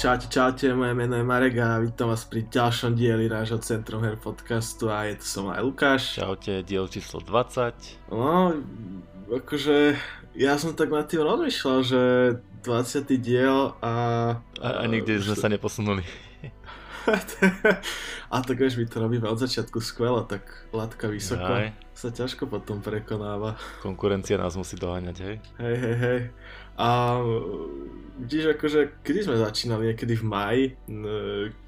Čaute, čaute, moje meno je Marek a vítam vás pri ďalšom dieli nášho Centrum Her podcastu a je to som aj Lukáš. Čaute, diel číslo 20. No, akože ja som tak nad tým rozmýšľal, že 20. diel a... A, a nikde sme sa neposunuli. a tak vieš, my to robíme od začiatku skvelo, tak latka vysoko Aj. Sa ťažko potom prekonáva. Konkurencia nás musí doháňať, hej? Hej, hej, hej. A vidíš, akože, kedy sme začínali, niekedy v maji,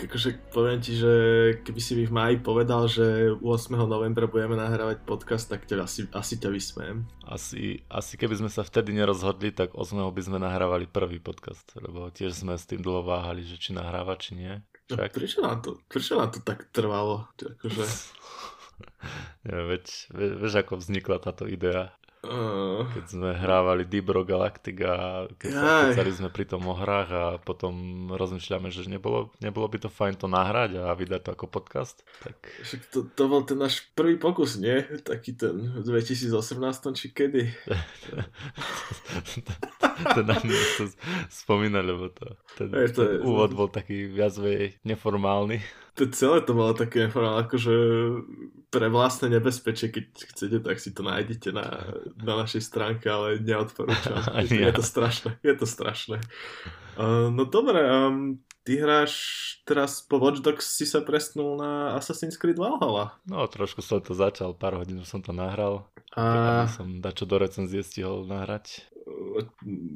akože poviem ti, že keby si mi v maji povedal, že 8. novembra budeme nahrávať podcast, tak ťa asi, asi ťa vysmiem. Asi, asi keby sme sa vtedy nerozhodli, tak 8. by sme nahrávali prvý podcast, lebo tiež sme s tým dlho váhali, že či nahráva, či nie. No, Však. prečo, nám to, prečo nám to tak trvalo? Akože, Neviem, veď, ve, vieš, ako vznikla táto idea, keď sme hrávali Galactic a keď sa kecali sme pri tom o hrách a potom rozmýšľame, že nebolo, nebolo by to fajn to nahrať a vydať to ako podcast, tak však to, to bol ten náš prvý pokus, nie? Taký ten v 2018 či kedy? to na mňa to spomínať, lebo to, ten, Hej, to je- ten úvod bol taký viac neformálny. To celé to bolo také neformálne, akože pre vlastné nebezpečie, keď chcete, tak si to nájdete na, na našej stránke, ale neodporúčam. Je, to, ja. je to strašné, je to strašné. Uh, no dobre, um, ty hráš teraz po Watch Dogs si sa presnul na Assassin's Creed Valhalla. No, trošku som to začal, pár hodín som to nahral. A A... som dačo do recenzie stihol nahrať.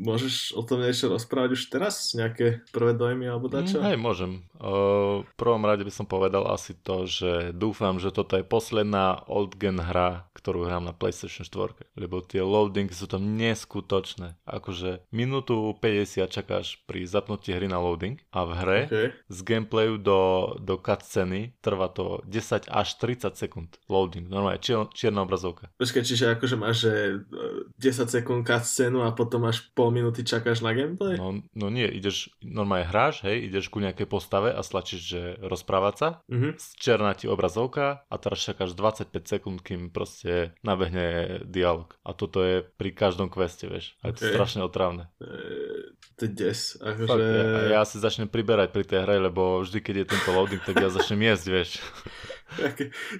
Môžeš o tom niečo rozprávať už teraz? Nejaké prvé dojmy alebo dačo? Mm, hej, môžem. Uh, v prvom rade by som povedal asi to, že dúfam, že toto je posledná old gen hra, ktorú hrám na PlayStation 4. Lebo tie loadingy sú tam neskutočné. Akože minútu 50 čakáš pri zapnutí hry na loading a v hre Okay. z gameplayu do, do cutsceny trvá to 10 až 30 sekúnd loading. Normálne čier, čierna obrazovka. Počkaj, čiže akože máš, že uh, 10 sekúnd scénu a potom až pol minúty čakáš na gameplay? No, no nie, ideš, normálne hráš, hej, ideš ku nejakej postave a stlačíš, že rozprávať sa, Mhm. černá ti obrazovka a teraz čakáš 25 sekúnd, kým proste nabehne dialog. A toto je pri každom queste, vieš. A je to strašne otravné. E, to je des. Akože... Fakt, ja, ja si začnem priberať pri tej hre, lebo vždy, keď je tento loading, tak ja začnem jesť, vieš.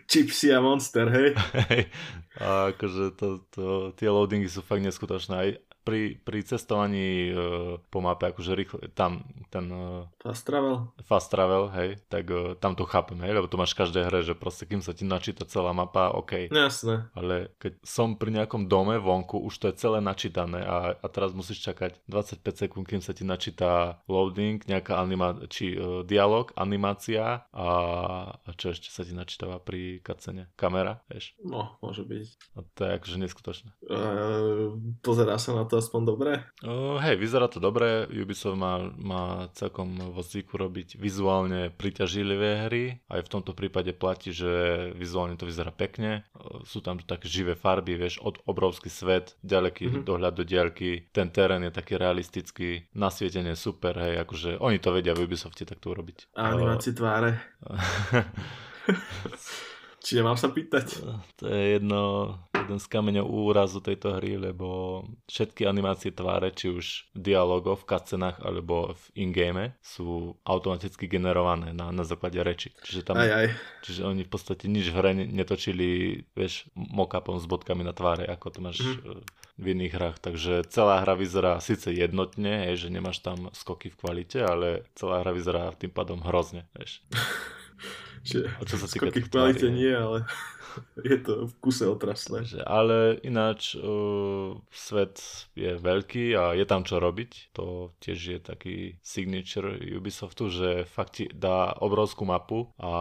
Chipsy a Monster, hej? Hej. A akože to, to, tie loadingy sú fakt neskutočné. Aj pri, pri cestovaní uh, po mape, akože rýchlo, tam ten uh, Fast travel? fast travel, hej, tak uh, tam to chápem, hej, lebo to máš v každej hre, že proste kým sa ti načíta celá mapa, OK. No jasné. Ale keď som pri nejakom dome vonku, už to je celé načítané a, a teraz musíš čakať 25 sekúnd, kým sa ti načíta loading, nejaká anima- či uh, dialog, animácia a, a čo ešte sa ti načítava pri cutscene? Kamera, vieš? No, môže byť. A to je akože neskutočné. Uh, pozerá sa na to aspoň dobre? Uh, hej, vyzerá to dobre, Ubisoft má, má celkom vo zvyku robiť vizuálne priťažlivé hry, aj v tomto prípade platí, že vizuálne to vyzerá pekne, Uh, sú tam také živé farby, vieš, od obrovský svet, ďaleký Mhm. mm-hmm. dohľad do diaľky, ten terén je taký realistický, nasvietenie super, hej, akože oni to vedia v Ubisofte takto urobiť. A animácie tváre. Či nemám sa pýtať? To je jedno, jeden z kameňov úrazu tejto hry, lebo všetky animácie tváre, či už v dialogoch, v cutscenách alebo v in-game sú automaticky generované na, na základe reči. Čiže, tam, Aj, aj. čiže oni v podstate nič v hre ne- netočili, vieš, mockupom s bodkami na tváre, ako to máš mm. v iných hrách. Takže celá hra vyzerá síce jednotne, hej, že nemáš tam skoky v kvalite, ale celá hra vyzerá tým pádom hrozne, vieš. Čiže A čo sa týka tých tvári, nie, ale je to v kuse otrasné. Ale ináč uh, svet je veľký a je tam čo robiť. To tiež je taký signature Ubisoftu, že fakt ti dá obrovskú mapu a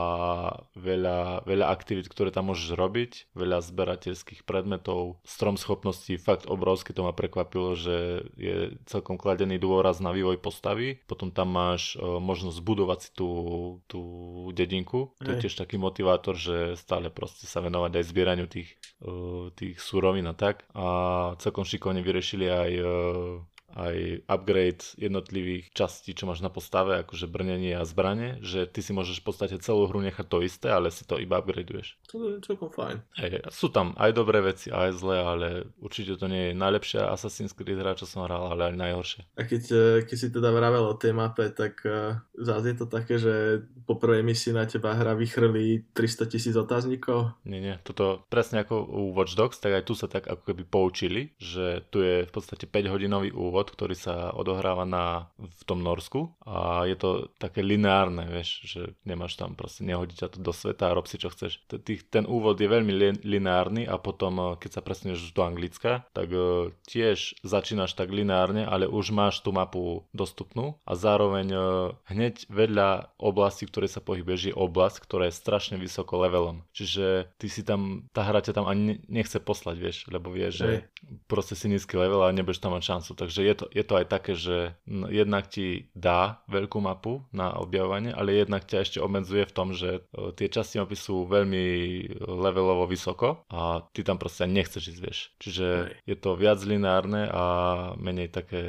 veľa, veľa aktivít, ktoré tam môžeš robiť, veľa zberateľských predmetov, strom schopností, fakt obrovský. To ma prekvapilo, že je celkom kladený dôraz na vývoj postavy. Potom tam máš uh, možnosť budovať si tú, tú dedinku. To je tiež taký motivátor, že stále proste sa venovať aj zbieraniu tých, uh, tých surovín a tak. A celkom šikovne vyriešili aj uh, aj upgrade jednotlivých častí, čo máš na postave, akože brnenie a zbranie, že ty si môžeš v podstate celú hru nechať to isté, ale si to iba upgradeuješ. To je celkom fajn. Hej, sú tam aj dobré veci, aj zlé, ale určite to nie je najlepšia Assassin's Creed hra, čo som hral, ale aj najhoršie. A keď, e, keď si teda vravel o tej mape, tak uh, zase je to také, že po prvej misii na teba hra vychrli 300 tisíc otáznikov? Nie, nie. Toto presne ako u Watch Dogs, tak aj tu sa tak ako keby poučili, že tu je v podstate 5 hodinový úvod, ktorý sa odohráva na, v tom Norsku a je to také lineárne, vieš, že nemáš tam proste, nehodí ťa to do sveta a rob si čo chceš. Ten úvod je veľmi lineárny a potom, eh, keď sa presneš do Anglicka, tak eh, tiež začínaš tak lineárne, ale už máš tú mapu dostupnú a zároveň eh, hneď vedľa oblasti, ktoré sa pohybuješ, je oblasť, ktorá je strašne vysoko levelom. Čiže ty si tam, tá hra ťa tam ani nechce poslať, vieš, lebo vie, že proste si nízky level a nebudeš tam mať šancu. Takže je to, je to aj také, že jednak ti dá veľkú mapu na objavovanie, ale jednak ťa ešte obmedzuje v tom, že tie časti mapy sú veľmi levelovo vysoko a ty tam proste nechceš ísť, vieš. Čiže je to viac lineárne a menej také,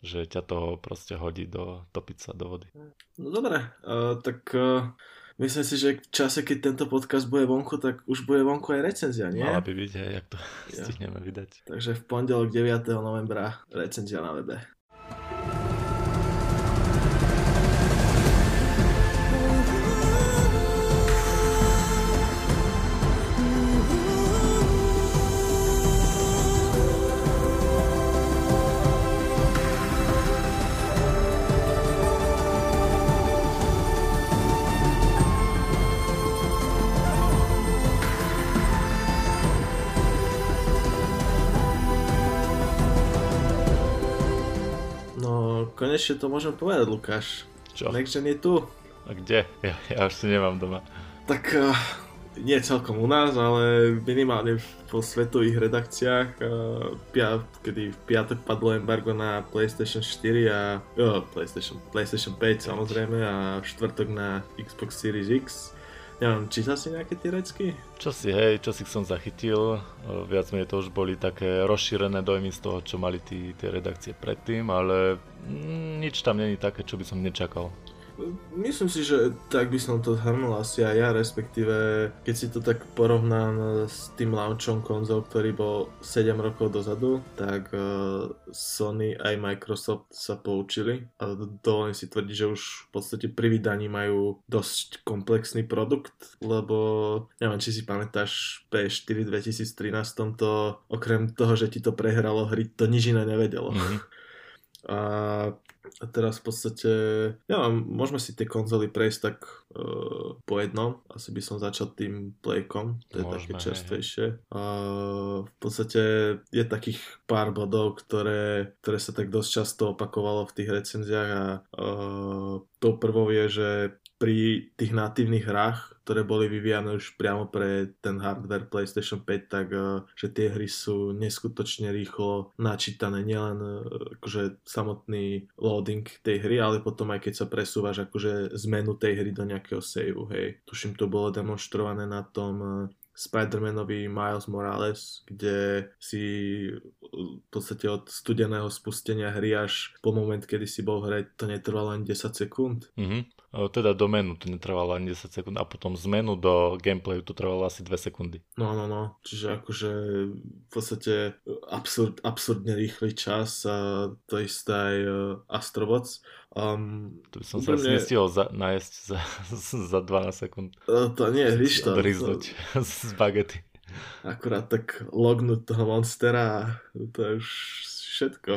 že ťa to proste hodí do topica do vody. No dobre, uh, tak uh, myslím si, že v čase, keď tento podcast bude vonku, tak už bude vonku aj recenzia, nie? Mala by byť, hej, jak to ja. stihneme vydať. Takže v pondelok 9. novembra recenzia na webe. Konečne to môžem povedať, Lukáš. Čo? Next Gen je tu. A kde? Ja, ja už si nemám doma. Tak uh, nie celkom u nás, ale minimálne po svetových redakciách, uh, pia, kedy v piatok padlo embargo na PlayStation 4 a uh, PlayStation, PlayStation 5 samozrejme a v štvrtok na Xbox Series X Neviem, čítal si nejaké tie recky? Čo si, hej, čo si som zachytil. Viac menej to už boli také rozšírené dojmy z toho, čo mali tí, tie redakcie predtým, ale mm, nič tam není také, čo by som nečakal. Myslím si, že tak by som to zhrnul asi aj ja, respektíve keď si to tak porovnám s tým launchom konzol, ktorý bol 7 rokov dozadu, tak uh, Sony aj Microsoft sa poučili a dovolím si tvrdiť, že už v podstate pri vydaní majú dosť komplexný produkt, lebo neviem, či si pamätáš P4 2013 to okrem toho, že ti to prehralo hry, to nič iné nevedelo. Mm-hmm. A a teraz v podstate, ja mám, môžeme si tie konzoly prejsť tak uh, po jednom. Asi by som začal tým Playkom, to je môžeme, také čerstvejšie. A v podstate je takých pár bodov, ktoré, ktoré sa tak dosť často opakovalo v tých recenziách a uh, tou prvou je, že pri tých natívnych hrách, ktoré boli vyvíjane už priamo pre ten hardware PlayStation 5, tak uh, že tie hry sú neskutočne rýchlo načítané, nielen uh, akože samotný loading tej hry, ale potom aj keď sa presúvaš akože zmenu tej hry do nejakého saveu, hej. Tuším, to bolo demonstrované na tom uh, Spider-Manovi Miles Morales, kde si v podstate od studeného spustenia hry až po moment, kedy si bol hrať, to netrvalo len 10 sekúnd. Mm-hmm. Teda do menu to netrvalo len 10 sekúnd a potom zmenu do gameplayu to trvalo asi 2 sekundy. No, no, no. Čiže akože v podstate absurd, absurdne rýchly čas a to isté aj uh, Astrobots. Um, to by som sa úplne... nestihol za, nájsť za, za 12 sekúnd. Uh, to nie, víš to. Odriznúť to... z bagety. Akurát tak lognúť toho monstera, to je už všetko.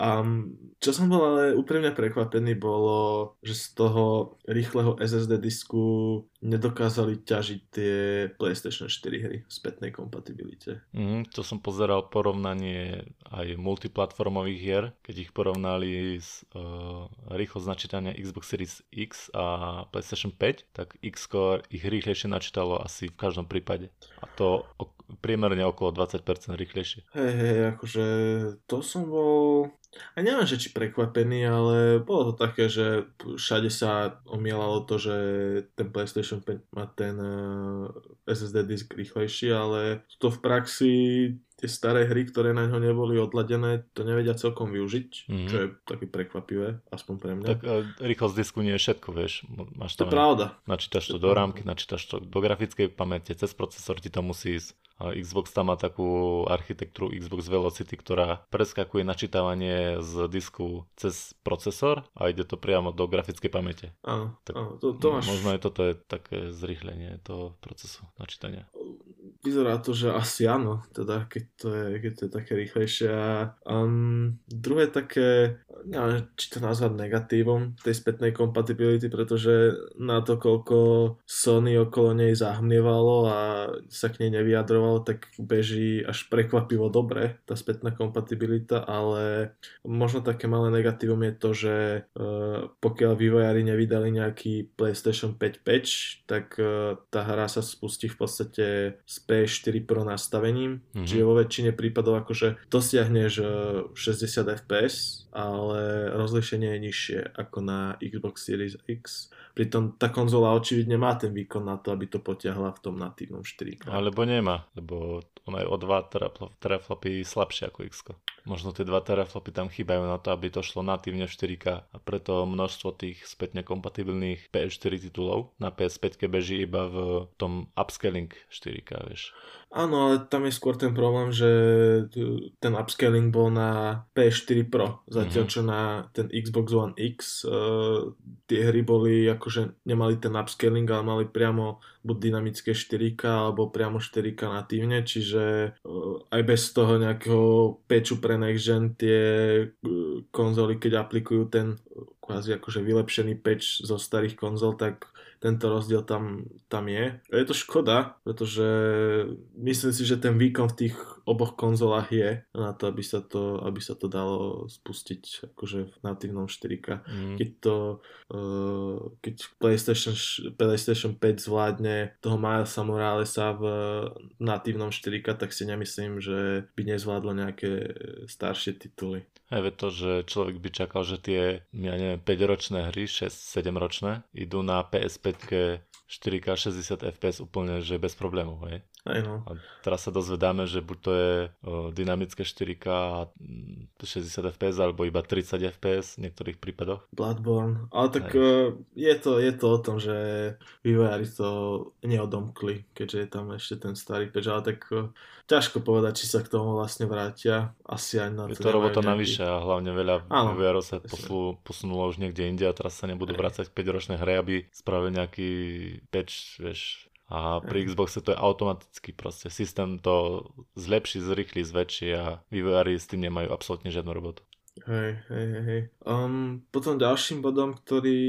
Um, čo som bol ale úprimne prekvapený bolo, že z toho rýchleho SSD disku nedokázali ťažiť tie PlayStation 4 hry v spätnej kompatibilite. Mm, to som pozeral porovnanie aj multiplatformových hier, keď ich porovnali s uh, rýchlosť načítania Xbox Series X a PlayStation 5, tak X-Core ich rýchlejšie načítalo asi v každom prípade. A to priemerne okolo 20% rýchlejšie. Hej, hej, akože to som bol a neviem, že či prekvapený, ale bolo to také, že všade sa omielalo to, že ten PlayStation 5 má ten uh, SSD disk rýchlejší, ale to v praxi tie staré hry, ktoré na ňo neboli odladené, to nevedia celkom využiť, mm-hmm. čo je také prekvapivé, aspoň pre mňa. Tak uh, rýchlosť disku nie je všetko, vieš. Máš to je pravda. Načítaš to, to do rámky, načítaš to do grafickej pamäte, cez procesor ti to musí ísť. Xbox tam má takú architektúru Xbox Velocity, ktorá preskakuje načítavanie z disku cez procesor a ide to priamo do grafickej pamäte. Áno, tak áno to, to máš... Možno je toto je také zrýchlenie toho procesu načítania. Vyzerá to, že asi áno, teda keď to je, keď to je také rýchlejšie. Um, druhé také, neviem, či to nazvať negatívom tej spätnej kompatibility, pretože na to, koľko Sony okolo nej zahmlievalo a sa k nej nevyjadrovalo, tak beží až prekvapivo dobre tá spätná kompatibilita, ale možno také malé negatívum je to, že uh, pokiaľ vývojári nevydali nejaký PlayStation 5 patch, tak uh, tá hra sa spustí v podstate späť PS4 Pro nastavením, mm-hmm. čiže vo väčšine prípadov akože dosiahneš 60 fps, ale rozlišenie je nižšie ako na Xbox Series X. Pritom tá konzola očividne má ten výkon na to, aby to potiahla v tom natívnom 4 Alebo nemá, lebo ona je o 2 teraflopy slabšia ako X. Možno tie 2 teraflopy tam chýbajú na to, aby to šlo natívne v 4K a preto množstvo tých spätne kompatibilných PS4 titulov na PS5 beží iba v tom upscaling 4K, vieš. Áno, ale tam je skôr ten problém, že ten upscaling bol na PS4 Pro, zatiaľ mm-hmm. čo na ten Xbox One X uh, tie hry boli akože nemali ten upscaling, ale mali priamo buď dynamické 4K alebo priamo 4K natívne, čiže uh, aj bez toho nejakého peču pre next gen tie uh, konzoly, keď aplikujú ten kvázi akože vylepšený patch zo starých konzol, tak tento rozdiel tam, tam je. Je to škoda, pretože myslím si, že ten výkon v tých oboch konzolách je na to, aby sa to, aby sa to dalo spustiť akože v natívnom 4K. Mm. Keď to uh, keď PlayStation, PlayStation 5 zvládne toho Milesa Moralesa v natívnom 4K, tak si nemyslím, že by nezvládlo nejaké staršie tituly. Aj to, že človek by čakal, že tie, ja neviem, 5-ročné hry, 6-7 ročné, idú na PS5 4K 60 fps úplne, že bez problémov, hej? Aj no. A teraz sa dozvedáme, že buď to je o, dynamické 4K a 60 fps, alebo iba 30 fps v niektorých prípadoch. Bloodborne. Ale tak uh, je, to, je to o tom, že vývojári to neodomkli, keďže je tam ešte ten starý peč, ale tak uh, ťažko povedať, či sa k tomu vlastne vrátia. Asi aj na to. Je to robota navyše a hlavne veľa vývojárov sa poslú, posunulo už niekde inde a teraz sa nebudú vrácať k 5-ročnej hre, aby spravili nejaký patch, vieš, a pri Xboxe to je automaticky proste. Systém to zlepší, zrychlí, zväčší a vývojári s tým nemajú absolútne žiadnu robotu. Hej, hej, hej. Um, potom ďalším bodom, ktorý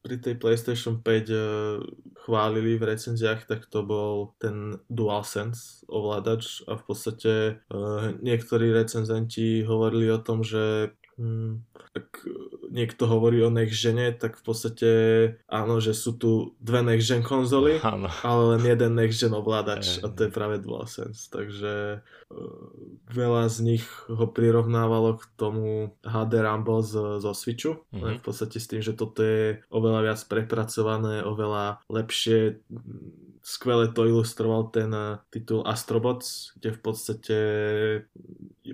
pri tej PlayStation 5 uh, chválili v recenziách, tak to bol ten DualSense ovládač a v podstate uh, niektorí recenzenti hovorili o tom, že um, ak niekto hovorí o next gene, tak v podstate áno, že sú tu dve next gen konzoly, áno. ale len jeden next gen ovládač a to je práve DualSense. Takže uh, veľa z nich ho prirovnávalo k tomu HD Rumble z, zo Switchu, mm-hmm. v podstate s tým, že toto je oveľa viac prepracované, oveľa lepšie skvele to ilustroval ten eh, titul Astrobots, kde v podstate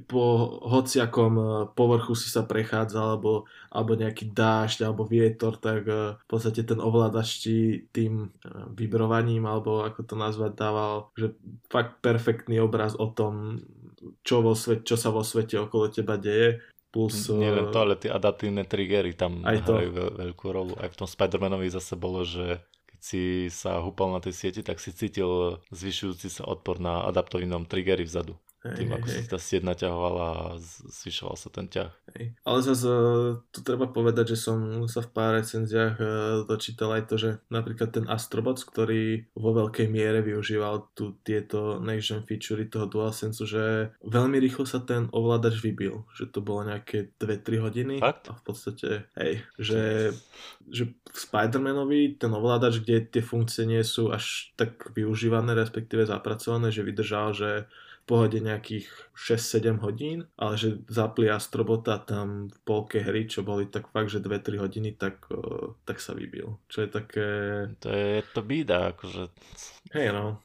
po hociakom eh, povrchu si sa prechádza, alebo, alebo nejaký dážď, alebo vietor, tak eh, v podstate ten ovládač ti tým vibrovaním, alebo ako to nazvať, dával, že fakt perfektný obraz o tom, čo, vo svet, čo sa vo svete okolo teba deje. Plus, len to, ale tie adaptívne triggery tam aj hrajú veľkú rolu. Aj v tom Spider-Manovi zase bolo, že si sa húpal na tej sieti, tak si cítil zvyšujúci sa odpor na adaptovinom triggery vzadu. Tým, ako hej. si tá sieť naťahovala a zvyšoval sa ten ťah. Hej. Ale zase tu treba povedať, že som sa v pár recenziách e, dočítal aj to, že napríklad ten Astrobots, ktorý vo veľkej miere využíval tu tieto next gen featurey toho DualSense, že veľmi rýchlo sa ten ovládač vybil. Že to bolo nejaké 2-3 hodiny. Fakt? A v podstate, hej, že, že v Spider-Manovi ten ovládač, kde tie funkcie nie sú až tak využívané, respektíve zapracované, že vydržal, že pohode nejakých 6-7 hodín, ale že zapli Astrobota tam v polke hry, čo boli tak fakt, že 2-3 hodiny, tak, tak sa vybil. Čo je také... To je to bída, akože... Hej no.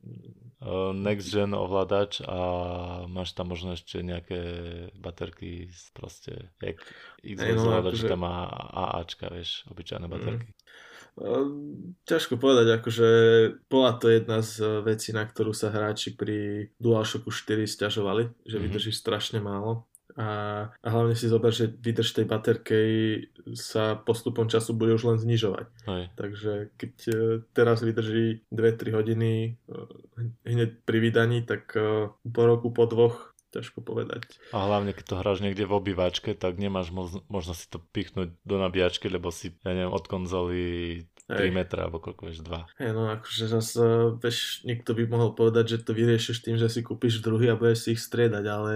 Next gen ovládač a máš tam možno ešte nejaké baterky proste, jak Xbox hey no, ovládač, akože... tam má AAčka, vieš, obyčajné mm. baterky. Mm. Ťažko povedať, akože bola to jedna z vecí, na ktorú sa hráči pri DualShocku 4 stiažovali, že mm-hmm. vydrží strašne málo. A, a hlavne si zober, že výdrž tej baterkej sa postupom času bude už len znižovať. Aj. Takže keď e, teraz vydrží 2-3 hodiny e, hneď pri vydaní, tak po roku, po dvoch ťažko povedať. A hlavne, keď to hráš niekde v obývačke, tak nemáš mož- možno si to pichnúť do nabíjačky, lebo si, ja neviem, od konzoly 3 metra, alebo koľko vieš, 2. Hej, no akože zase, vieš, niekto by mohol povedať, že to vyriešiš tým, že si kúpiš druhý a budeš si ich striedať, ale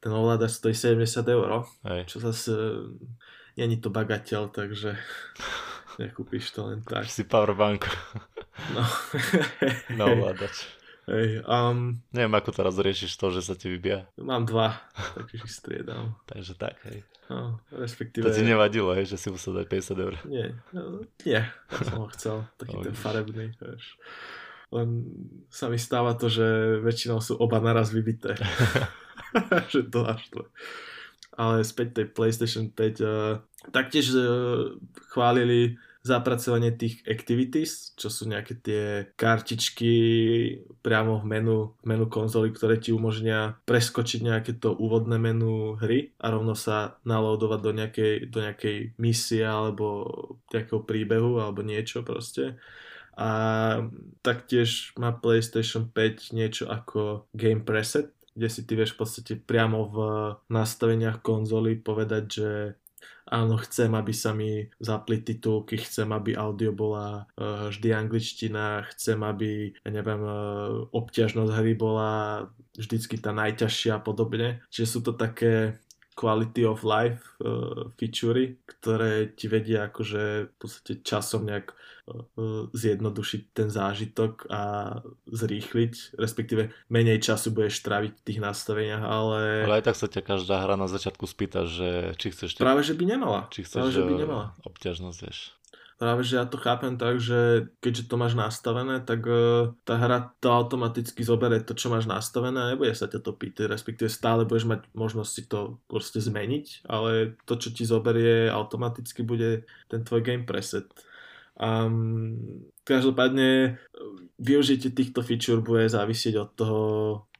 ten ovládač stojí 70 eur, Hej. čo zase není to bagateľ, takže nekúpiš to len tak. Si powerbank. No. Na ovládač. Hej, um, Neviem, ako teraz riešiš to, že sa ti vybia. Mám dva, takže ich striedam. takže tak, hej. No, respektíve... To ti nevadilo, hej, že si musel dať 50 eur. Nie, no, nie, ja som ho chcel, taký no, ten farebný, vieš. Len sa mi stáva to, že väčšinou sú oba naraz vybité. že to až to. Ale späť tej PlayStation 5 uh, eh, taktiež uh, chválili zapracovanie tých activities, čo sú nejaké tie kartičky priamo v menu, menu konzoly, ktoré ti umožnia preskočiť nejaké to úvodné menu hry a rovno sa naloadovať do nejakej, do nejakej misie alebo nejakého príbehu alebo niečo proste. A taktiež má PlayStation 5 niečo ako Game Preset, kde si ty vieš v podstate priamo v nastaveniach konzoly povedať, že áno, chcem, aby sa mi zapli titulky, chcem, aby audio bola uh, vždy angličtina, chcem, aby, ja neviem, uh, obťažnosť hry bola vždycky tá najťažšia a podobne. Čiže sú to také quality of life uh, featurey, ktoré ti vedia akože v podstate časom nejak uh, zjednodušiť ten zážitok a zrýchliť, respektíve menej času budeš tráviť v tých nastaveniach, ale... Ale aj tak sa ťa každá hra na začiatku spýta, že či chceš... Práve, že by nemala. Či chceš Práve, že by nemala. obťažnosť, vieš. Práve, že ja to chápem tak, že keďže to máš nastavené, tak uh, tá hra to automaticky zoberie to, čo máš nastavené a nebude sa ťa to pýtať, respektíve stále budeš mať možnosť si to proste zmeniť, ale to, čo ti zoberie, automaticky bude ten tvoj game preset. Um, každopádne využitie týchto feature bude závisieť od toho,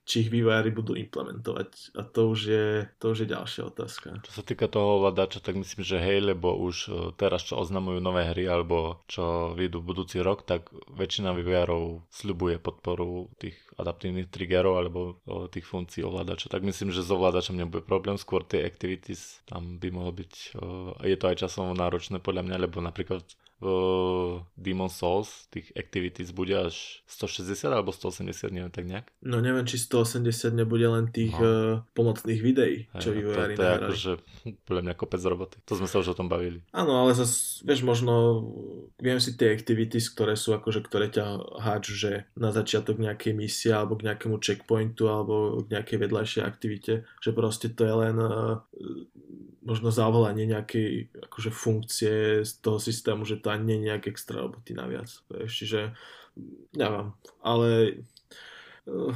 či ich vývojári budú implementovať. A to už je, to už je ďalšia otázka. Čo sa týka toho ovládača, tak myslím, že hej, lebo už e, teraz, čo oznamujú nové hry alebo čo vyjdú budúci rok, tak väčšina vývojárov sľubuje podporu tých adaptívnych triggerov alebo o, tých funkcií ovládača. Tak myslím, že s ovládačom nebude problém, skôr tie activities tam by mohlo byť, o, je to aj časovo náročné podľa mňa, lebo napríklad v Demon Souls tých activities bude až 160 alebo 180, neviem tak nejak. No neviem, či 180 nebude len tých no. uh, pomocných videí, čo vývojári to, to je akože podľa mňa kopec roboty. To sme sa už o tom bavili. Áno, ale zase, vieš, možno viem si tie activities, ktoré sú akože, ktoré ťa háču, že na začiatok nejakej misie alebo k nejakému checkpointu alebo k nejakej vedľajšej aktivite, že proste to je len uh, možno zavolanie nejakej akože funkcie z toho systému, že to ani nie je nejak extra roboty naviac. Vieš, čiže neviem, ale... Uh,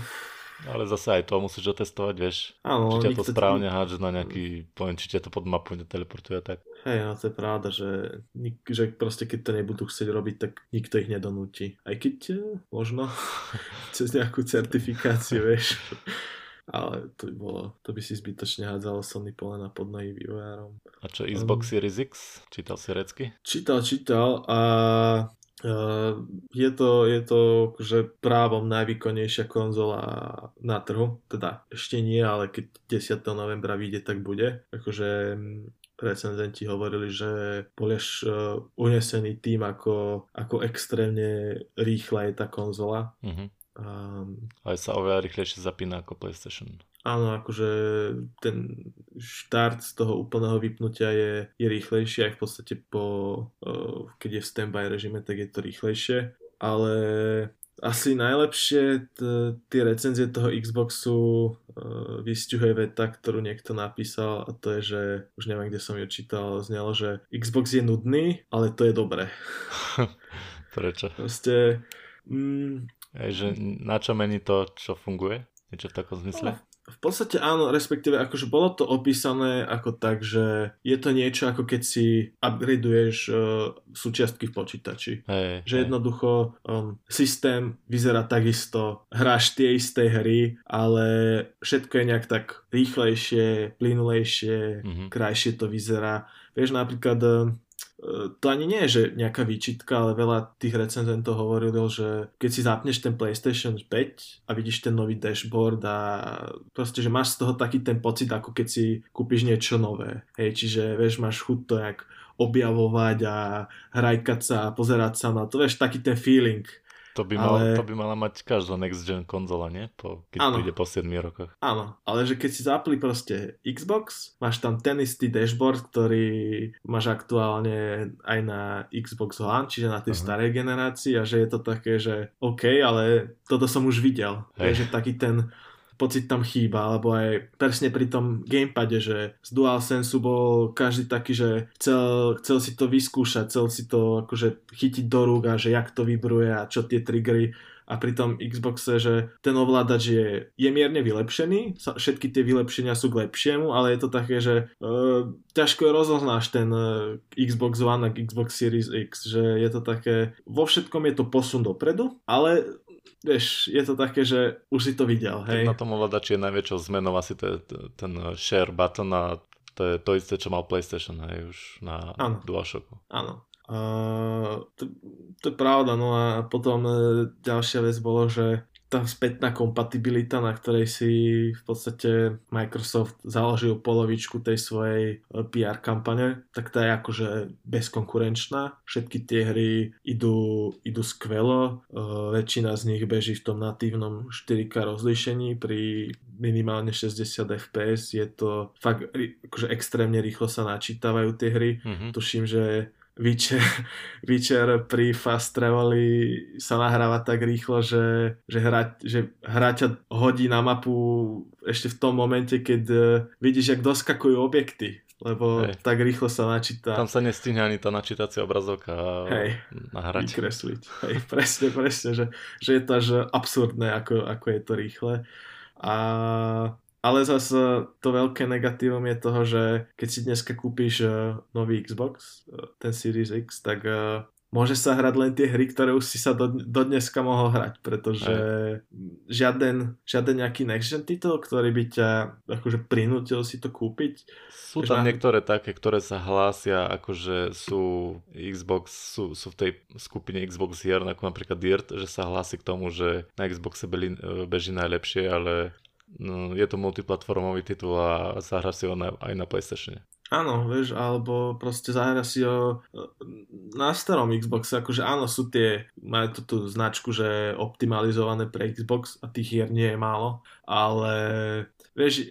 ale zase aj to musíš otestovať, vieš. Áno, či ťa to správne to... hádže na nejaký, poviem, či ťa to pod mapu neteleportuje tak. Hej, no to je pravda, že, že proste keď to nebudú chcieť robiť, tak nikto ich nedonúti. Aj keď eh, možno cez nejakú certifikáciu, vieš. Ale to by bolo, to by si zbytočne hádzalo Sony polena pod nohy vývojárom. A čo Xbox um, Series X? Čítal si recky? Čítal, čítal a Uh, je to, je to že právom najvýkonnejšia konzola na trhu, teda ešte nie, ale keď 10. novembra vyjde, tak bude. Akože recenzenti hovorili, že boli až uh, unesený tým, ako, ako extrémne rýchla je tá konzola. Uh-huh. Um, Aj sa oveľa rýchlejšie zapína ako PlayStation. Áno, akože ten štart z toho úplného vypnutia je, je rýchlejší aj v podstate po, keď je v standby režime, tak je to rýchlejšie, ale asi najlepšie t- tie recenzie toho Xboxu uh, vystihuje veta, ktorú niekto napísal a to je, že už neviem, kde som ju čítal, znelo, že Xbox je nudný, ale to je dobré. Prečo? Proste... Mm, Aj, že na čo mení to, čo funguje? Niečo v takom zmysle? No, v podstate áno, respektíve akože bolo to opísané ako tak, že je to niečo ako keď si upgradeuješ uh, súčiastky v počítači. Hey, že hey. jednoducho um, systém vyzerá takisto, hráš tie isté hry, ale všetko je nejak tak rýchlejšie, plynulejšie, mm-hmm. krajšie to vyzerá. Vieš, napríklad to ani nie je, že nejaká výčitka, ale veľa tých recenzentov hovorilo, že keď si zapneš ten PlayStation 5 a vidíš ten nový dashboard a proste, že máš z toho taký ten pocit, ako keď si kúpiš niečo nové. Hej, čiže vieš, máš chuť to nejak objavovať a hrajkať sa a pozerať sa na to, vieš, taký ten feeling. To by, mal, ale... to by mala mať každá next gen konzola, nie? Po, keď ano. príde po 7 rokoch. Áno, ale že keď si zapli proste Xbox, máš tam ten istý dashboard, ktorý máš aktuálne aj na Xbox One, čiže na tej uh-huh. starej generácii a že je to také, že OK, ale toto som už videl. Hey. Je, že taký ten pocit tam chýba, alebo aj presne pri tom gamepade, že z DualSense bol každý taký, že chcel, chcel si to vyskúšať, chcel si to akože chytiť do rúk a že jak to vybruje a čo tie triggery. A pri tom Xboxe, že ten ovládač je, je mierne vylepšený, všetky tie vylepšenia sú k lepšiemu, ale je to také, že uh, ťažko rozoznáš ten uh, Xbox One a Xbox Series X, že je to také, vo všetkom je to posun dopredu, ale vieš, je to také, že už si to videl, hej. Na tom ovládači je najväčšou zmenou asi to, ten share button a to je to isté, čo mal PlayStation, hej, už na ano. DualShocku. Áno. Uh, to, to je pravda, no a potom uh, ďalšia vec bolo, že tá spätná kompatibilita, na ktorej si v podstate Microsoft založil polovičku tej svojej e, PR kampane, tak tá je akože bezkonkurenčná. Všetky tie hry idú, idú skvelo, uh, väčšina z nich beží v tom natívnom 4K rozlíšení pri minimálne 60 fps. Je to fakt akože extrémne rýchlo sa načítavajú tie hry. Mm-hmm. Tuším, že Witcher, Witcher pri Fast Traveli sa nahráva tak rýchlo, že, že, hra, že hra ťa hodí na mapu ešte v tom momente, keď uh, vidíš, jak doskakujú objekty lebo Hej. tak rýchlo sa načíta. Tam sa nestihne ani tá načítacia obrazovka Hej, nahrať. Vykresliť. Hej, presne, presne, že, že je to až absurdné, ako, ako je to rýchle. A ale zase to veľké negatívum je toho, že keď si dneska kúpiš uh, nový Xbox, uh, ten Series X, tak uh, môže sa hrať len tie hry, ktoré už si sa do, do dneska mohol hrať, pretože žiaden, žiaden nejaký next gen titul, ktorý by ťa akože prinútil si to kúpiť. Sú tam na... niektoré také, ktoré sa hlásia, akože sú Xbox, sú, sú v tej skupine Xbox hier, ako napríklad Dirt, že sa hlási k tomu, že na Xboxe beží najlepšie, ale no, je to multiplatformový titul a zahra si ho na, aj na PlayStation. Áno, vieš, alebo proste zahra si ho e, na starom Xboxe, akože áno, sú tie, majú to tú značku, že optimalizované pre Xbox a tých hier nie je málo, ale vieš,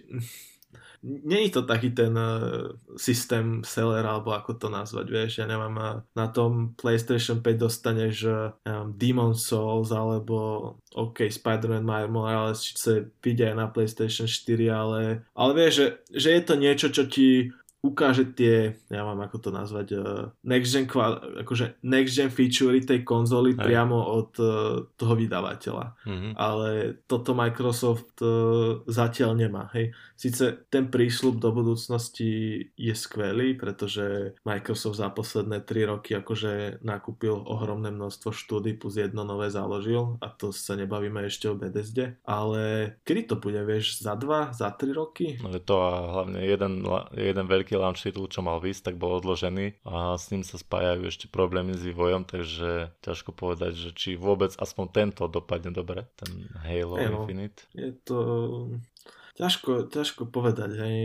je to taký ten uh, systém seller, alebo ako to nazvať, vieš, ja neviem, uh, na tom PlayStation 5 dostaneš um, Demon Souls, alebo OK, Spider-Man Miles Morales, síce vidia aj na PlayStation 4, ale, ale vieš, že, že je to niečo, čo ti ukáže tie, ja mám ako to nazvať, uh, next gen, akože next gen feature tej konzoly Hej. priamo od uh, toho vydavateľa. Mm-hmm. Ale toto Microsoft uh, zatiaľ nemá. Hej. Sice ten prísľub do budúcnosti je skvelý, pretože Microsoft za posledné 3 roky akože nakúpil ohromné množstvo štúdí plus jedno nové založil a to sa nebavíme ešte o BDSD, ale kedy to bude, vieš, za 2, za 3 roky? No to a hlavne jeden, jeden veľký launch titul, čo mal vysť, tak bol odložený a s ním sa spájajú ešte problémy s vývojom, takže ťažko povedať, že či vôbec aspoň tento dopadne dobre, ten Halo no, Infinite. Je to Ťažko, ťažko povedať. Hej.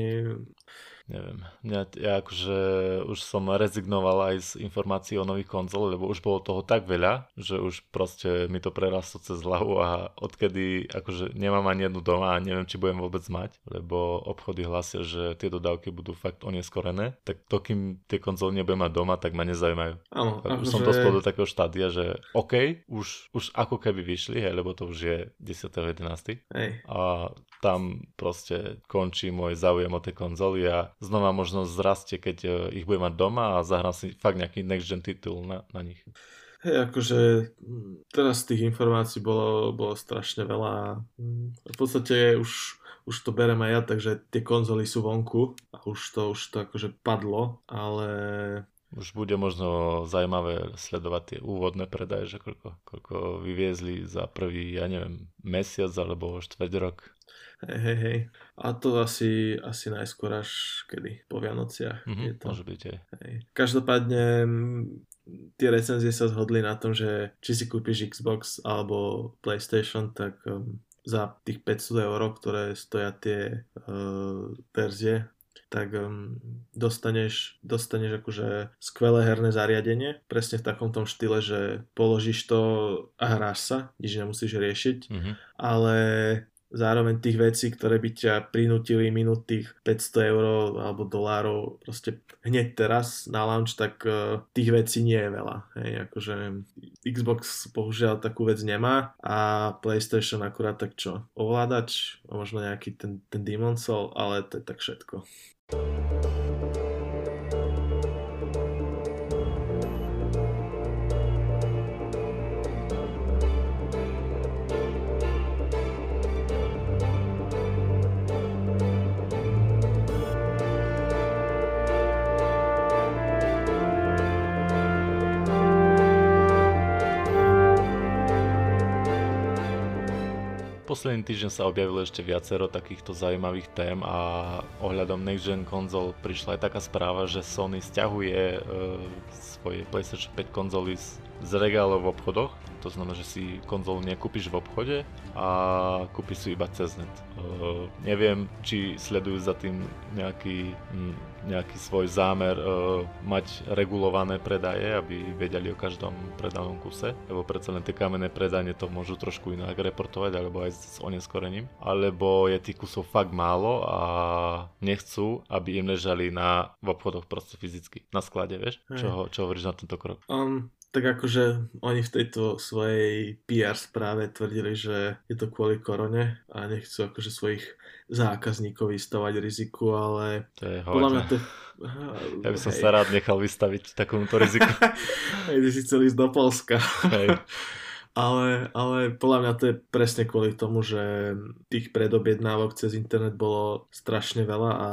Neviem. Mňa, ja akože už som rezignoval aj z informácií o nových konzol, lebo už bolo toho tak veľa, že už proste mi to prerastlo cez hlavu a odkedy akože nemám ani jednu doma a neviem, či budem vôbec mať, lebo obchody hlasia, že tie dodávky budú fakt oneskorené, tak to, kým tie konzoly nebudem mať doma, tak ma nezaujímajú. Áno, už som dospel do takého štádia, že OK, už, už ako keby vyšli, hej, lebo to už je 10.11. A tam proste končí môj záujem o tie konzoly a znova možno zrastie, keď e, ich budem mať doma a zahrám si fakt nejaký next gen titul na, na nich. Hej, akože teraz tých informácií bolo, bolo strašne veľa. V podstate už, už to berem aj ja, takže tie konzoly sú vonku a už to, už to akože padlo, ale už bude možno zaujímavé sledovať tie úvodné predaje, že koľko, koľko vyviezli za prvý, ja neviem, mesiac alebo štvrť rok. Hej, hej, hej. A to asi, asi najskôr až kedy? Po Vianociach. Mm-hmm, je to. Môže byť aj. Hej. Každopádne tie recenzie sa zhodli na tom, že či si kúpiš Xbox alebo PlayStation, tak um, za tých 500 eur, ktoré stoja tie uh, verzie, tak um, dostaneš, dostaneš akože skvelé herné zariadenie, presne v takom tom štýle, že položíš to a hráš sa, nič nemusíš riešiť, mm-hmm. ale zároveň tých vecí, ktoré by ťa prinútili minúť tých 500 eur alebo dolárov proste hneď teraz na launch, tak uh, tých vecí nie je veľa. Hej, akože Xbox bohužiaľ takú vec nemá a PlayStation akurát tak čo, ovládač a možno nejaký ten, ten Demon Soul, ale to je tak všetko. Týždeň sa objavilo ešte viacero takýchto zaujímavých tém a ohľadom Next Gen konzol prišla aj taká správa, že Sony stiahuje e, svoje PlayStation 5 konzoly z, z regálov v obchodoch. To znamená, že si konzolu nekúpiš v obchode a kúpiš si iba cez net. Neviem, či sledujú za tým nejaký nejaký svoj zámer uh, mať regulované predaje, aby vedeli o každom predanom kuse, lebo predsa len tie kamenné predanie to môžu trošku inak reportovať, alebo aj s oneskorením, alebo je tých kusov fakt málo a nechcú, aby im ležali na, v obchodoch proste fyzicky, na sklade, vieš? Čo, čo hovoríš na tento krok? Um, tak akože oni v tejto svojej PR správe tvrdili, že je to kvôli korone a nechcú akože svojich zákazníkov vystavať riziku, ale to je podľa mňa to... Ja by som hej. sa rád nechal vystaviť takomuto riziku. Hej, ty si chcel ísť do Polska. Hej. Ale, ale podľa mňa to je presne kvôli tomu, že tých predobjednávok cez internet bolo strašne veľa a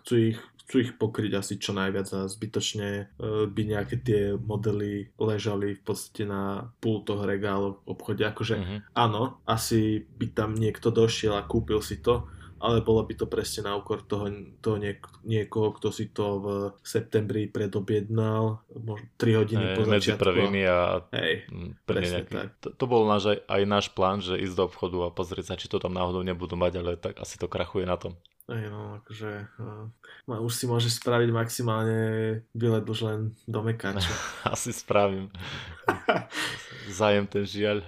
chcú ich chcú ich pokryť asi čo najviac a zbytočne uh, by nejaké tie modely ležali v podstate na púl toho regálu v obchode. Akože uh-huh. áno, asi by tam niekto došiel a kúpil si to, ale bolo by to presne na úkor toho, toho niek- niekoho, kto si to v septembri predobjednal, možno 3 hodiny hey, po začiatku. Medzi prvými a... Mm, presne nejaký, tak. To, to bol náš, aj náš plán, že ísť do obchodu a pozrieť sa, či to tam náhodou nebudú mať, ale tak asi to krachuje na tom. Aj no, akože uh, už si môžeš spraviť maximálne bilet už len do Mekáča. Asi spravím. Zajem ten žiaľ.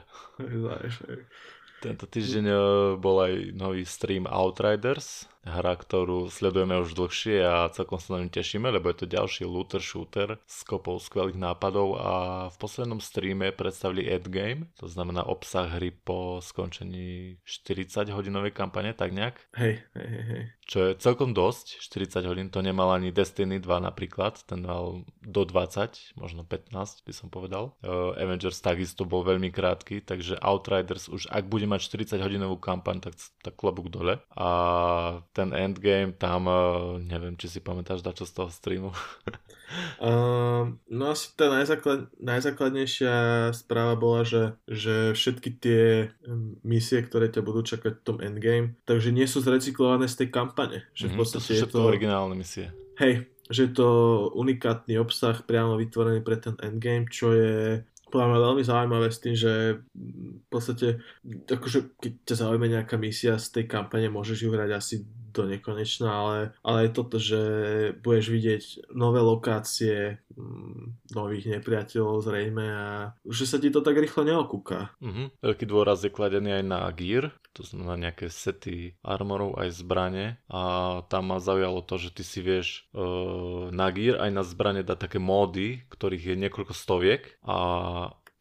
Tento týždeň eh, bol aj nový stream Outriders hra, ktorú sledujeme už dlhšie a celkom sa na ňu tešíme, lebo je to ďalší looter shooter s kopou skvelých nápadov a v poslednom streame predstavili endgame, to znamená obsah hry po skončení 40 hodinovej kampane, tak nejak. Hej, hej, hej. Čo je celkom dosť, 40 hodín, to nemal ani Destiny 2 napríklad, ten mal do 20, možno 15 by som povedal. Uh, Avengers takisto bol veľmi krátky, takže Outriders už ak bude mať 40 hodinovú kampaň, tak, tak klobúk dole. A ten endgame, tam uh, neviem, či si pamätáš dačo z toho streamu. uh, no asi tá najzáklad, najzákladnejšia správa bola, že, že všetky tie misie, ktoré ťa budú čakať v tom endgame, takže nie sú zrecyklované z tej kampane. Že mm-hmm, v podstate to sú všetko to... originálne misie. Hej, že je to unikátny obsah priamo vytvorený pre ten endgame, čo je podľa mňa veľmi zaujímavé s tým, že v podstate akože keď ťa zaujíma nejaká misia z tej kampane, môžeš ju hrať asi do nekonečna, ale, ale aj toto, že budeš vidieť nové lokácie, mm, nových nepriateľov zrejme a že sa ti to tak rýchlo neokúka. Mm-hmm. Veľký dôraz je kladený aj na gear, to znamená nejaké sety armorov aj zbrane a tam ma zaujalo to, že ty si vieš uh, na gear aj na zbrane dať také módy, ktorých je niekoľko stoviek a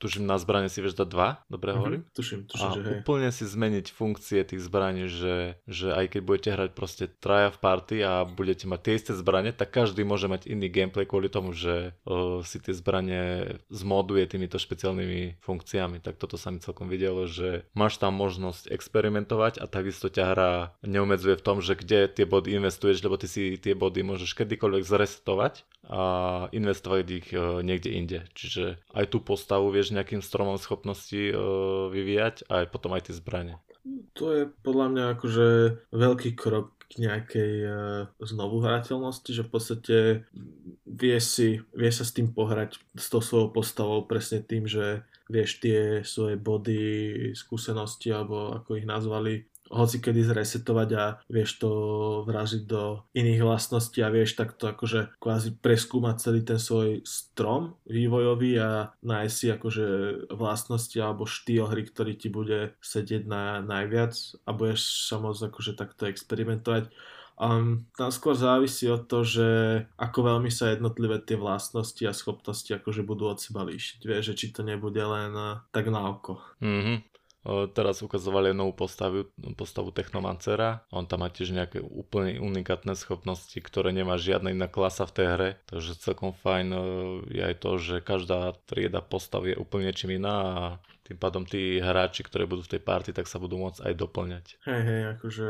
tuším na zbrane si vieš dať dva, dobre mm-hmm, hovorím? Tuším, tuším, a že hej. úplne si zmeniť funkcie tých zbraní, že, že aj keď budete hrať proste traja v party a budete mať tie isté zbranie, tak každý môže mať iný gameplay kvôli tomu, že uh, si tie zbranie zmoduje týmito špeciálnymi funkciami. Tak toto sa mi celkom videlo, že máš tam možnosť experimentovať a takisto ťa hra neumedzuje v tom, že kde tie body investuješ, lebo ty si tie body môžeš kedykoľvek zresetovať a investovať ich uh, niekde inde. Čiže aj tú postavu vieš nejakým stromom schopnosti uh, vyvíjať a aj potom aj tie zbranie. To je podľa mňa akože veľký krok k nejakej uh, znovu hrateľnosti, že v podstate vie, si, vie sa s tým pohrať s tou svojou postavou presne tým, že vieš tie svoje body, skúsenosti alebo ako ich nazvali, hoci kedy zresetovať a vieš to vražiť do iných vlastností a vieš takto akože kvázi preskúmať celý ten svoj strom vývojový a nájsť si akože vlastnosti alebo štýl hry, ktorý ti bude sedieť na najviac a budeš sa akože takto experimentovať. Um, tam skôr závisí od to, že ako veľmi sa jednotlivé tie vlastnosti a schopnosti akože budú od seba líšiť. Vieš, že či to nebude len uh, tak na oko. Mm-hmm. Teraz ukazovali novú postavu, postavu Technomancera. On tam má tiež nejaké úplne unikátne schopnosti, ktoré nemá žiadna iná klasa v tej hre. Takže celkom fajn je aj to, že každá trieda postav je úplne niečím iná a tým pádom tí hráči, ktorí budú v tej party, tak sa budú môcť aj doplňať. Hej, hej, akože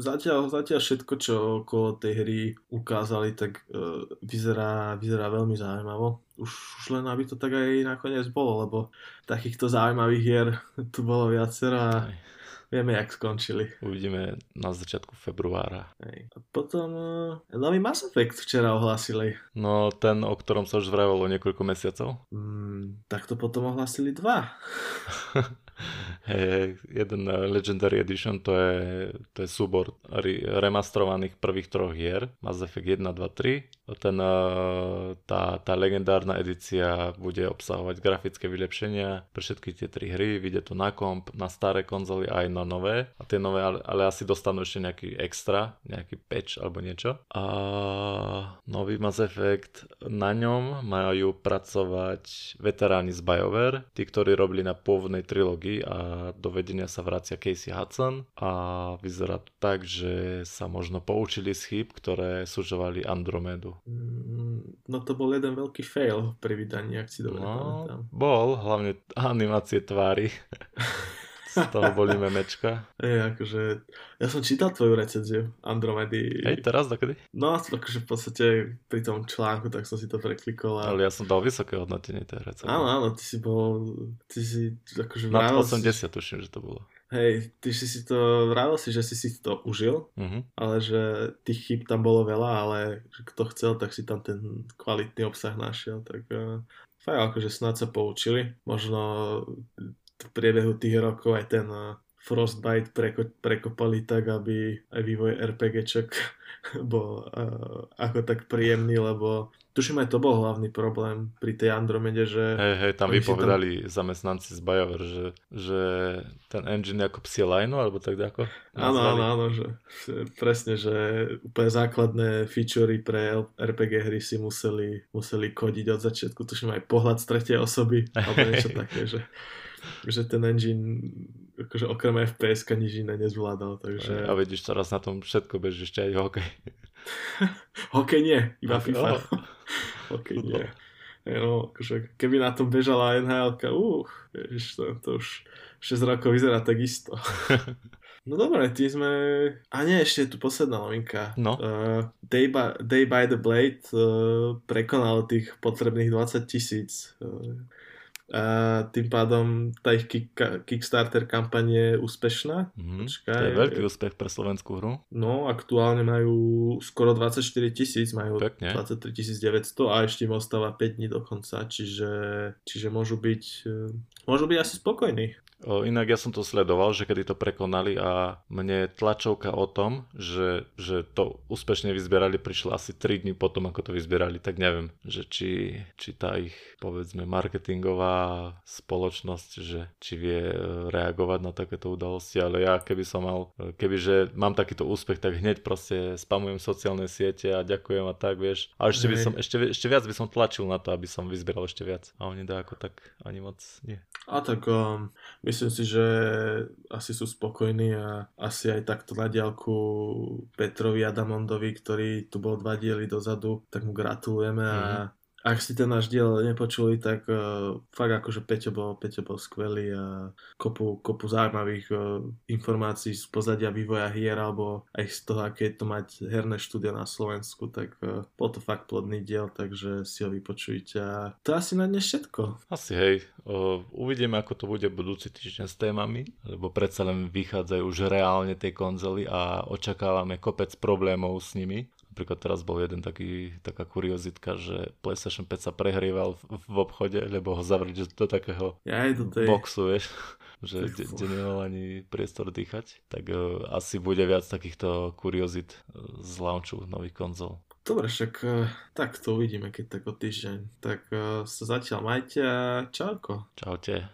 zatiaľ, zatiaľ všetko, čo okolo tej hry ukázali, tak uh, vyzerá, vyzerá veľmi zaujímavo. Už, už len aby to tak aj nakoniec bolo, lebo takýchto zaujímavých hier tu bolo viacero a hej vieme, jak skončili. Uvidíme na začiatku februára. Hej. A potom uh, nový Mass Effect včera ohlasili. No ten, o ktorom sa už vravalo niekoľko mesiacov. Mm, tak to potom ohlasili dva. Hey, jeden Legendary Edition to je, to je súbor remastrovaných prvých troch hier. Mass Effect 1, 2, 3. Ten, tá, tá legendárna edícia bude obsahovať grafické vylepšenia pre všetky tie tri hry. Vyjde to na komp, na staré konzoly aj na nové. A tie nové ale, ale asi dostanú ešte nejaký extra, nejaký patch alebo niečo. A nový Mass Effect, na ňom majú pracovať veteráni z BioWare, tí, ktorí robili na pôvodnej trilógii a do vedenia sa vracia Casey Hudson a vyzerá to tak, že sa možno poučili z chýb, ktoré sužovali Andromedu. Mm, no to bol jeden veľký fail pri vydaní, ak si dobre no, pamätám. Bol, hlavne animácie tvári. Z toho boli memečka. Je, akože, ja som čítal tvoju recenziu Andromedy. Hej, teraz, dokedy? No, akože v podstate pri tom článku, tak som si to preklikol. A... Ale ja som dal vysoké hodnotenie tej recenzie. Áno, áno, ty si bol, ty si akože Na 80 si... tuším, že to bolo. Hej, ty si si to, vravil si, že si si to užil, uh-huh. ale že tých chyb tam bolo veľa, ale kto chcel, tak si tam ten kvalitný obsah našiel, tak uh, fajn, akože snad sa poučili. Možno v priebehu tých rokov aj ten eh, Frostbite preko, prekopali tak, aby aj vývoj RPGček bol uh, ako tak príjemný, lebo tuším aj to bol hlavný problém pri tej Andromede, že... Hej, hej, tam vypovedali tam... zamestnanci z BioWare, že, že ten engine ako psie lajno, alebo tak ako? Áno, áno, áno, že presne, že úplne základné featurey pre RPG hry si museli, museli kodiť od začiatku, tuším aj pohľad z tretej osoby, alebo niečo také, že že ten engine akože okrem fps nič iné nezvládal, takže... A vidíš, teraz na tom všetko beží ešte aj hokej. hokej nie, iba FIFA. Oh. hokej nie. No, akože keby na tom bežala NHL, uh, ježiš, to, to už 6 rokov vyzerá tak isto. No dobre, tí sme... A nie, ešte je tu posledná novinka. No. Uh, Day, by, Day by the Blade uh, prekonal tých potrebných 20 tisíc. Uh, a tým pádom tá ich kick, Kickstarter kampaň je úspešná. Mm, Počkaj, to je veľký úspech pre slovenskú hru. No, aktuálne majú skoro 24 tisíc, majú Pekne. 23 900 a ešte im ostáva 5 dní do konca, čiže, čiže môžu byť e, môžu byť asi spokojní. Inak ja som to sledoval, že kedy to prekonali a mne tlačovka o tom, že, že to úspešne vyzbierali, prišla asi 3 dní potom, ako to vyzbierali, tak neviem, že či, či tá ich, povedzme, marketingová spoločnosť, že či vie e, reagovať na takéto udalosti, ale ja keby som mal, e, keby že mám takýto úspech, tak hneď proste spamujem sociálne siete a ďakujem a tak, vieš. A ešte by som, ešte, ešte viac by som tlačil na to, aby som vyzbieral ešte viac. A oni dá ako tak ani moc nie. A tak um, myslím si, že asi sú spokojní a asi aj takto na diálku Petrovi Adamondovi, ktorý tu bol dva diely dozadu, tak mu gratulujeme mm-hmm. a mhm. Ak ste ten náš diel nepočuli, tak uh, fakt akože Peťo bol, Peťo bol skvelý a kopu, kopu zaujímavých uh, informácií z pozadia vývoja hier alebo aj z toho, aké je to mať herné štúdio na Slovensku, tak uh, bol to fakt plodný diel, takže si ho vypočujte. A to asi na dnes všetko. Asi hej, uvidíme ako to bude budúci týždeň s témami, lebo predsa len vychádzajú už reálne tie konzoly a očakávame kopec problémov s nimi Napríklad teraz bol jeden taký, taká kuriozitka, že PlayStation 5 sa prehrieval v, v obchode, lebo ho zavrieť do takého ja do tej... boxu, vieš, že kde, kde nemal ani priestor dýchať. Tak uh, asi bude viac takýchto kuriozit uh, z launchu nových konzol. Dobre, však uh, tak to uvidíme, keď tak o týždeň. Tak uh, sa zatiaľ majte a čauko. Čaute.